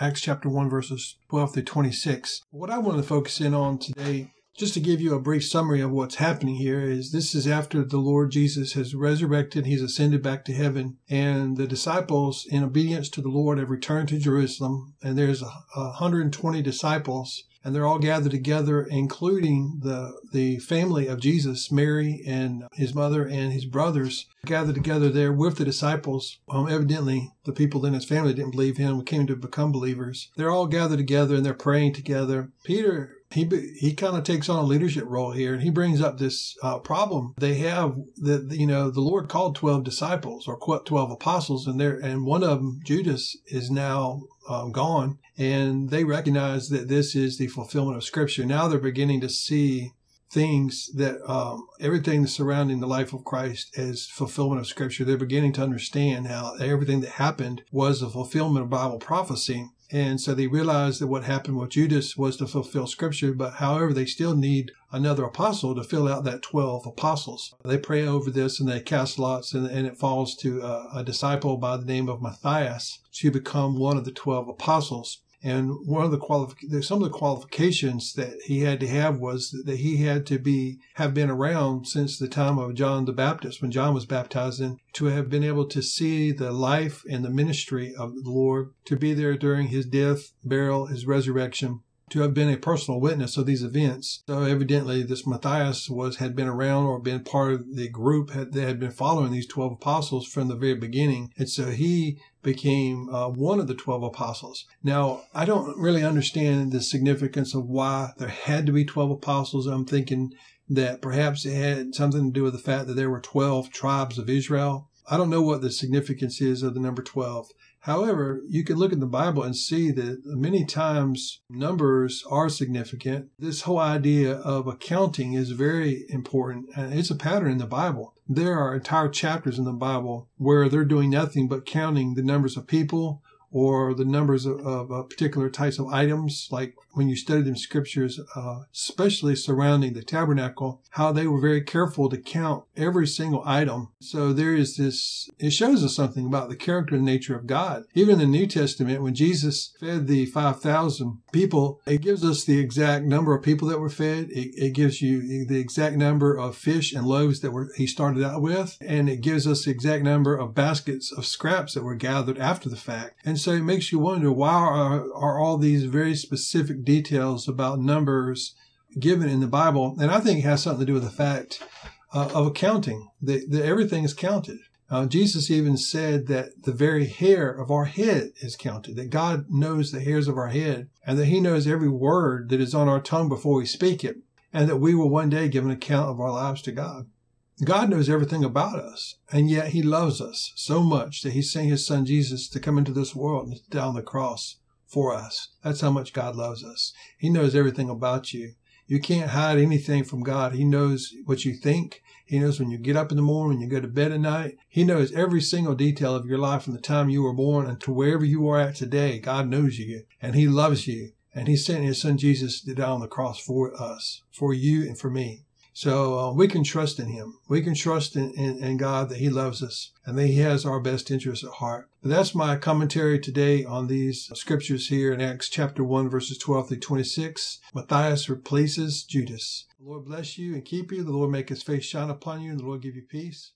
Acts chapter 1, verses 12 through 26. What I want to focus in on today just to give you a brief summary of what's happening here is this is after the Lord Jesus has resurrected, he's ascended back to heaven, and the disciples, in obedience to the Lord, have returned to Jerusalem, and there's 120 disciples and they're all gathered together, including the the family of Jesus, Mary and his mother and his brothers, gathered together there with the disciples. Um, evidently, the people in his family didn't believe him, came to become believers. They're all gathered together and they're praying together. Peter he he kind of takes on a leadership role here, and he brings up this uh, problem they have that you know the Lord called twelve disciples or twelve apostles, and there and one of them Judas is now um, gone, and they recognize that this is the fulfillment of Scripture. Now they're beginning to see things that um, everything surrounding the life of Christ as fulfillment of Scripture. They're beginning to understand how everything that happened was a fulfillment of Bible prophecy. And so they realized that what happened with Judas was to fulfill scripture, but however, they still need another apostle to fill out that 12 apostles. They pray over this and they cast lots, and, and it falls to a, a disciple by the name of Matthias to become one of the 12 apostles. And one of the some of the qualifications that he had to have was that he had to be have been around since the time of John the Baptist, when John was baptized, and to have been able to see the life and the ministry of the Lord, to be there during his death, burial, his resurrection, to have been a personal witness of these events. So evidently, this Matthias was had been around or been part of the group had, that had been following these twelve apostles from the very beginning, and so he became uh, one of the 12 apostles. Now, I don't really understand the significance of why there had to be 12 apostles. I'm thinking that perhaps it had something to do with the fact that there were 12 tribes of Israel. I don't know what the significance is of the number 12. However, you can look in the Bible and see that many times numbers are significant. This whole idea of accounting is very important, and it's a pattern in the Bible. There are entire chapters in the Bible where they're doing nothing but counting the numbers of people or the numbers of, of uh, particular types of items, like when you study them scriptures, uh, especially surrounding the tabernacle, how they were very careful to count every single item. So there is this, it shows us something about the character and nature of God. Even in the New Testament, when Jesus fed the 5,000 people, it gives us the exact number of people that were fed. It, it gives you the exact number of fish and loaves that were, he started out with. And it gives us the exact number of baskets of scraps that were gathered after the fact. And so it makes you wonder, why are, are all these very specific details about numbers given in the Bible. And I think it has something to do with the fact uh, of accounting, that, that everything is counted. Uh, Jesus even said that the very hair of our head is counted, that God knows the hairs of our head, and that He knows every word that is on our tongue before we speak it, and that we will one day give an account of our lives to God. God knows everything about us, and yet He loves us so much that He sent His Son Jesus to come into this world and die on the cross for us. That's how much God loves us. He knows everything about you. You can't hide anything from God. He knows what you think. He knows when you get up in the morning, when you go to bed at night. He knows every single detail of your life from the time you were born to wherever you are at today. God knows you and He loves you. And He sent His Son Jesus to die on the cross for us, for you and for me. So uh, we can trust in Him. We can trust in, in, in, God that He loves us and that He has our best interests at heart. But that's my commentary today on these scriptures here in Acts chapter 1, verses 12 through 26. Matthias replaces Judas. The Lord bless you and keep you. The Lord make His face shine upon you and the Lord give you peace.